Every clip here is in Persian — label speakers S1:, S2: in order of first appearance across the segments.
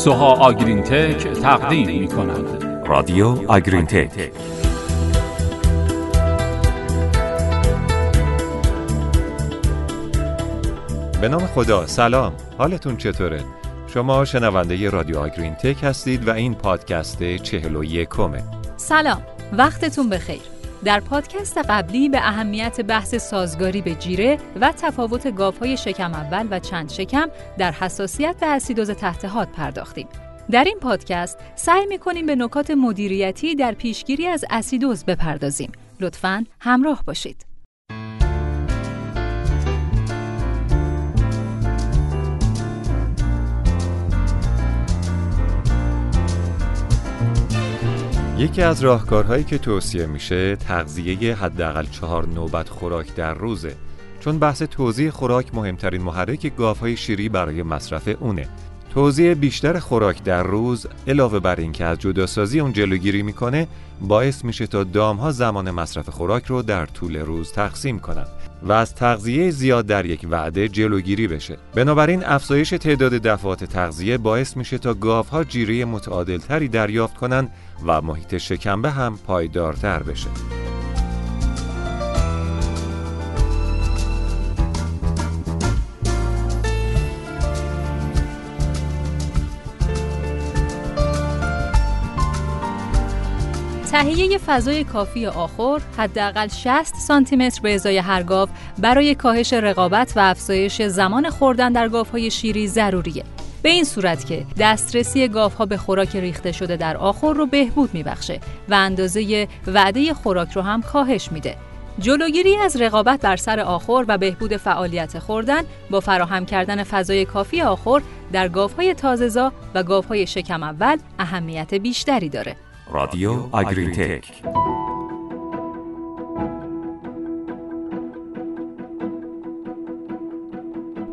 S1: سوها آگرین تک تقدیم می کند.
S2: رادیو آگرین تک
S3: به نام خدا سلام. حالتون چطوره؟ شما شنونده رادیو آگرین تک هستید و این پادکست چهل و یکمه.
S4: سلام. وقتتون بخیر. در پادکست قبلی به اهمیت بحث سازگاری به جیره و تفاوت گاوهای شکم اول و چند شکم در حساسیت به اسیدوز تحت حاد پرداختیم. در این پادکست سعی می‌کنیم به نکات مدیریتی در پیشگیری از اسیدوز بپردازیم. لطفاً همراه باشید.
S3: یکی از راهکارهایی که توصیه میشه تغذیه حداقل چهار نوبت خوراک در روزه چون بحث توزیع خوراک مهمترین محرک گاوهای شیری برای مصرف اونه. توزیع بیشتر خوراک در روز علاوه بر اینکه از جداسازی اون جلوگیری می‌کنه باعث میشه تا دامها زمان مصرف خوراک رو در طول روز تقسیم کنند و از تغذیه زیاد در یک وعده جلوگیری بشه. بنابراین افزایش تعداد دفعات تغذیه باعث میشه تا گاوها جیره متعادلتری دریافت کنند و محیط شکمبه هم پایدارتر بشه.
S4: تهیه فضای کافی آخر حداقل 60 سانتی متر به ازای هر گاو برای کاهش رقابت و افزایش زمان خوردن در گاوهای شیری ضروریه. به این صورت که دسترسی گاوها به خوراک ریخته شده در آخر رو بهبود میبخشه و اندازه وعده خوراک رو هم کاهش میده. جلوگیری از رقابت بر سر آخر و بهبود فعالیت خوردن با فراهم کردن فضای کافی آخر در گاوهای تازه‌زا و گاوهای شکم اول اهمیت بیشتری داره.
S2: رادیو آگرین تک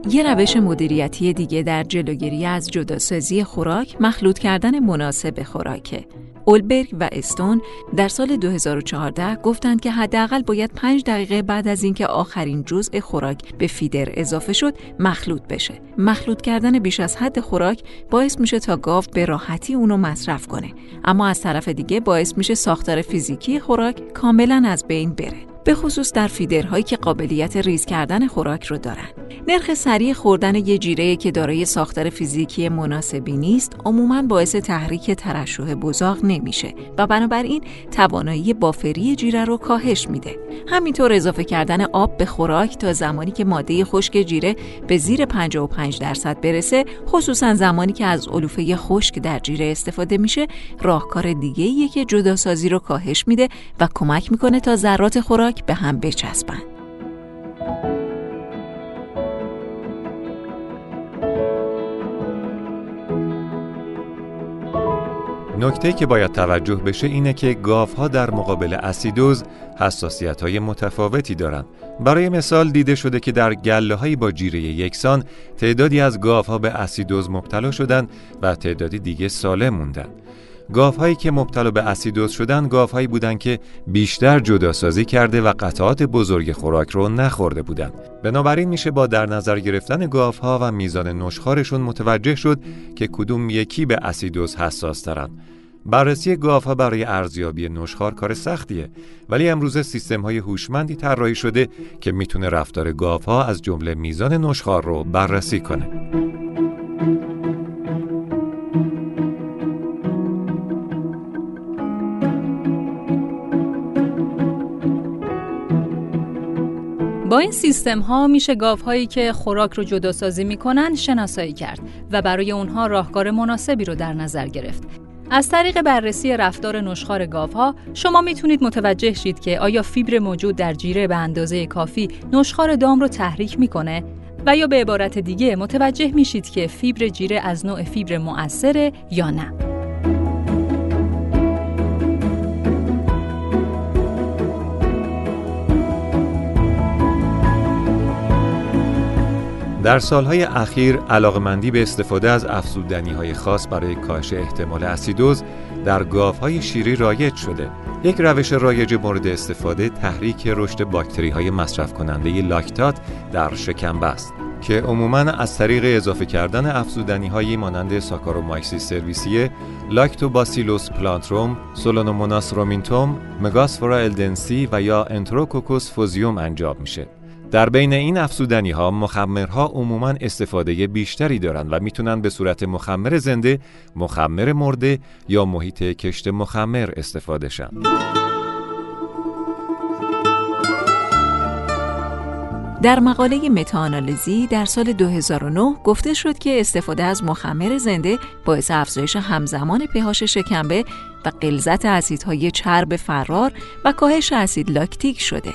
S5: یه روش مدیریتی دیگه در جلوگیری از جداسازی خوراک مخلوط کردن مناسب خوراکه. اولبرگ و استون در سال 2014 گفتند که حداقل باید 5 دقیقه بعد از اینکه آخرین جزء خوراک به فیدر اضافه شد مخلوط بشه. مخلوط کردن بیش از حد خوراک باعث میشه تا گاو به راحتی اونو مصرف کنه. اما از طرف دیگه باعث میشه ساختار فیزیکی خوراک کاملا از بین بره. به خصوص در فیدرهایی که قابلیت ریز کردن خوراک رو دارن. نرخ سریع خوردن یه جیره که دارای ساختار فیزیکی مناسبی نیست عموما باعث تحریک ترشح بزاق نمیشه و بنابراین توانایی بافری جیره رو کاهش میده. همینطور اضافه کردن آب به خوراک تا زمانی که ماده خشک جیره به زیر 55 درصد برسه خصوصا زمانی که از علوفه خشک در جیره استفاده میشه راهکار دیگه که جداسازی رو کاهش میده و کمک می‌کنه تا ذرات خوراک به هم بچسبن.
S3: نکته که باید توجه بشه اینه که گاوها در مقابل اسیدوز حساسیت های متفاوتی دارند. برای مثال دیده شده که در گله با جیره یکسان تعدادی از گاوها به اسیدوز مبتلا شدند و تعدادی دیگه سالم موندن. گاوهایی که مبتلا به اسیدوز شدن گاوهایی بودند که بیشتر جداسازی کرده و قطعات بزرگ خوراک رو نخورده بودند. بنابراین میشه با در نظر گرفتن گاوها و میزان نشخارشون متوجه شد که کدوم یکی به اسیدوز حساس ترن. بررسی گاوها برای ارزیابی نشخار کار سختیه ولی امروزه سیستم های هوشمندی طراحی شده که می‌تونه رفتار گاوها از جمله میزان نشخار رو بررسی کنه.
S4: این سیستم ها میشه گاف هایی که خوراک رو جدا سازی می‌کنن شناسایی کرد و برای اونها راهکار مناسبی رو در نظر گرفت. از طریق بررسی رفتار نشخار گاف ها شما می‌تونید متوجه شید که آیا فیبر موجود در جیره به اندازه کافی نشخار دام رو تحریک می‌کنه و یا به عبارت دیگه متوجه میشید که فیبر جیره از نوع فیبر مؤثره یا نه.
S3: در سالهای اخیر علاقمندی به استفاده از افزودنی های خاص برای کاهش احتمال اسیدوز در های شیری رایج شده. یک روش رایج مورد استفاده تحریک رشد باکتری های مصرف کننده لاکتات در شکم است. که عموما از طریق اضافه کردن افزودنی هایی مانند Saccharomyces cerevisiae، Lactobacillus plantarum، Selenomonas ruminantium، Megasphaera elsdenii و یا Enterococcus faecium انجام میشه. در بین این افزودنی ها مخمرها عموما استفاده بیشتری دارند و می‌تونن به صورت مخمر زنده، مخمر مرده یا محیط کشت مخمر استفاده شن.
S5: در مقاله متاانالیزی در سال 2009 گفته شد که استفاده از مخمر زنده باعث افزایش همزمان پهاش شکمبه و غلظت اسیدهای چرب فرار و کاهش اسید لاکتیک شده.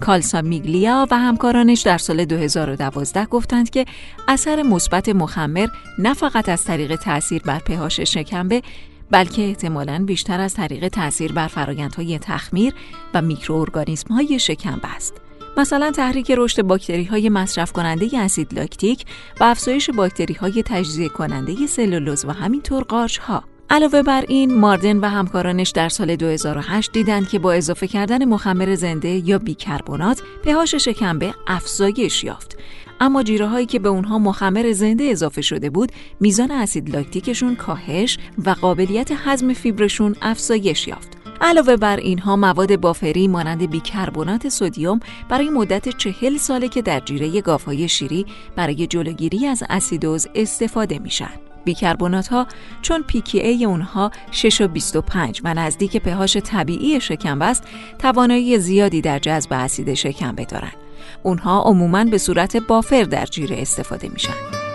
S5: کالسا میگلیا و همکارانش در سال 2012 گفتند که اثر مثبت مخمر نه فقط از طریق تاثیر بر پهاش شکمبه بلکه احتمالاً بیشتر از طریق تاثیر بر فرایندهای تخمیر و میکروارگانیسم‌های شکمبه است. مثلا تحریک رشد باکتری های مصرف کننده اسید لاکتیک و افزایش باکتری های تجزیه کننده سلولوز و همینطور قارچ ها. علاوه بر این ماردن و همکارانش در سال 2008 دیدند که با اضافه کردن مخمر زنده یا بیکربنات پهاش شکمبه افزایش یافت اما جیره هایی که به اونها مخمر زنده اضافه شده بود میزان اسید لاکتیکشون کاهش و قابلیت هضم فیبرشون افزایش یافت علاوه بر اینها مواد بافری مانند بیکربنات سدیم برای مدت چهل ساله که در جیره گاوهای شیری برای جلوگیری از اسیدوز استفاده میشن. بیکربنات ها چون پیکی ای اونها 6 و 25 و نزدیک پهاش طبیعی شکمبه است توانایی زیادی در جذب اسید شکمبه دارند. اونها عموماً به صورت بافر در جیره استفاده میشن.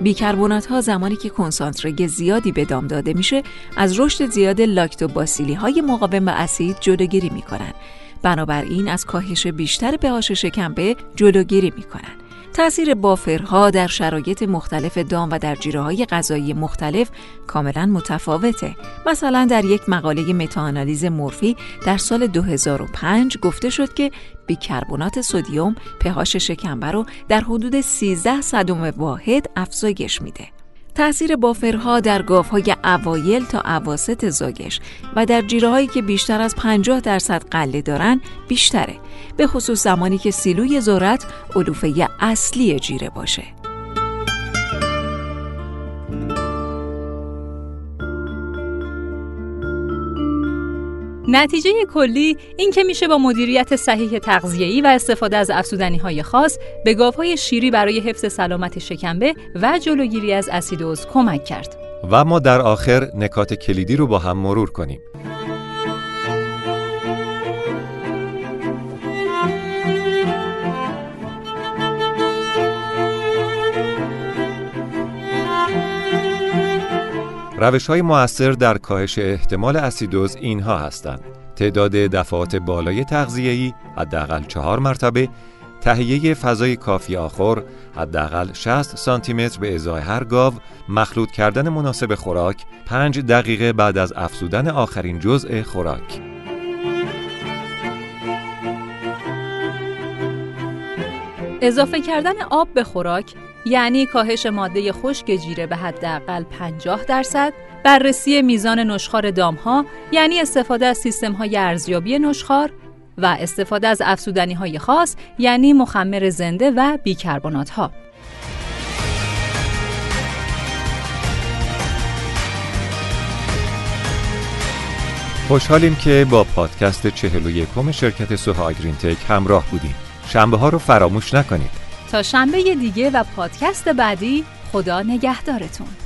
S5: بیکربونات ها زمانی که کنسانتره زیادی به دام داده میشه از رشد زیاد لاکتوباسیلی های مقاوم به اسید جلوگیری می‌کنن بنابراین از کاهش بیشتر پهاش شکمبه جلوگیری می‌کنن تأثیر بافرها در شرایط مختلف دام و در جیره های غذایی مختلف کاملا متفاوته. مثلا در یک مقاله متاانالیز مورفی در سال 2005 گفته شد که بیکربنات سدیم پهاش شکمبه رو در حدود 13 صدم واحد افزایش میده. تأثیر بافرها در گاوهای اوایل تا اواسط زاگش و در جیره هایی که بیشتر از 50 درصد قله دارن بیشتره به خصوص زمانی که سیلوی ذرت علوفه اصلی جیره باشه.
S4: نتیجه کلی این که میشه با مدیریت صحیح تغذیه‌ای و استفاده از افزودنی های خاص به گاوهای شیری برای حفظ سلامت شکمبه و جلوگیری از اسیدوز کمک کرد.
S3: و ما در آخر نکات کلیدی رو با هم مرور کنیم. روش های مؤثر در کاهش احتمال اسیدوز اینها هستند. تعداد دفعات بالای تغذیه‌ای حداقل چهار مرتبه، تهیه فضای کافی آخر حداقل 60 سانتی متر به ازای هر گاو، مخلوط کردن مناسب خوراک 5 دقیقه بعد از افزودن آخرین جزء خوراک.
S4: اضافه کردن آب به خوراک یعنی کاهش ماده خشک جیره به حداقل 50 درصد، بررسی میزان نشخار دامها یعنی استفاده از سیستم های ارزیابی نشخار و استفاده از افزودنی های خاص یعنی مخمر زنده و بیکربنات ها.
S3: خوشحالیم که با پادکست چهل و یکم شرکت سوها تک همراه بودیم. شنبه ها رو فراموش نکنید.
S4: شنبه دیگه و پادکست بعدی خدا نگهدارتون.